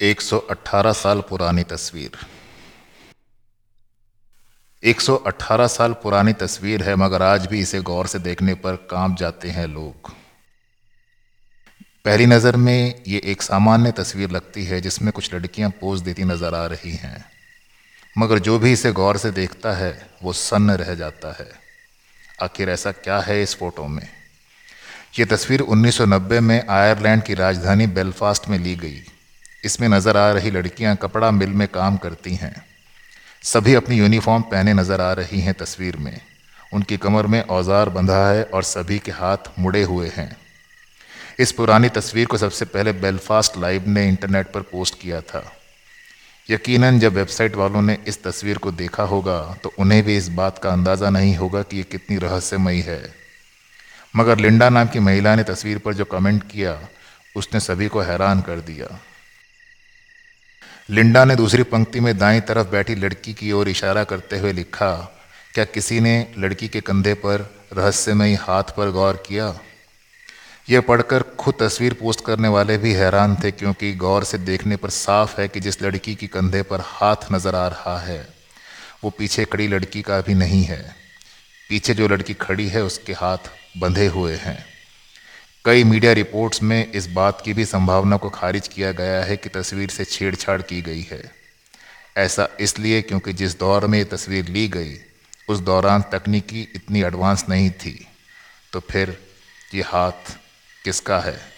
118 साल पुरानी तस्वीर। 118 साल पुरानी तस्वीर है, मगर आज भी इसे गौर से देखने पर काँप जाते हैं लोग। पहली नज़र में ये एक सामान्य तस्वीर लगती है, जिसमें कुछ लड़कियाँ पोज देती नज़र आ रही हैं। मगर जो भी इसे गौर से देखता है, वो सन्न रह जाता है। आखिर ऐसा क्या है इस फ़ोटो में? ये तस्वीर 1990 में आयरलैंड की राजधानी बेलफास्ट में ली गई। इसमें नज़र आ रही लड़कियाँ कपड़ा मिल में काम करती हैं। सभी अपनी यूनिफॉर्म पहने नज़र आ रही हैं तस्वीर में। उनकी कमर में औज़ार बंधा है और सभी के हाथ मुड़े हुए हैं। इस पुरानी तस्वीर को सबसे पहले बेलफास्ट लाइव ने इंटरनेट पर पोस्ट किया था। यकीनन जब वेबसाइट वालों ने इस तस्वीर को देखा होगा तो उन्हें भी इस बात का अंदाज़ा नहीं होगा कि ये कितनी रहस्यमयी है। मगर लिंडा नाम की महिला ने तस्वीर पर जो कमेंट किया, उसने सभी को हैरान कर दिया। लिंडा ने दूसरी पंक्ति में दाएँ तरफ़ बैठी लड़की की ओर इशारा करते हुए लिखा, क्या किसी ने लड़की के कंधे पर रहस्यमयी हाथ पर गौर किया? यह पढ़कर खुद तस्वीर पोस्ट करने वाले भी हैरान थे, क्योंकि गौर से देखने पर साफ़ है कि जिस लड़की की कंधे पर हाथ नज़र आ रहा है, वो पीछे खड़ी लड़की का भी नहीं है। पीछे जो लड़की खड़ी है, उसके हाथ बंधे हुए हैं। कई मीडिया रिपोर्ट्स में इस बात की भी संभावना को खारिज किया गया है कि तस्वीर से छेड़छाड़ की गई है। ऐसा इसलिए क्योंकि जिस दौर में ये तस्वीर ली गई, उस दौरान तकनीकी इतनी एडवांस नहीं थी। तो फिर ये हाथ किसका है?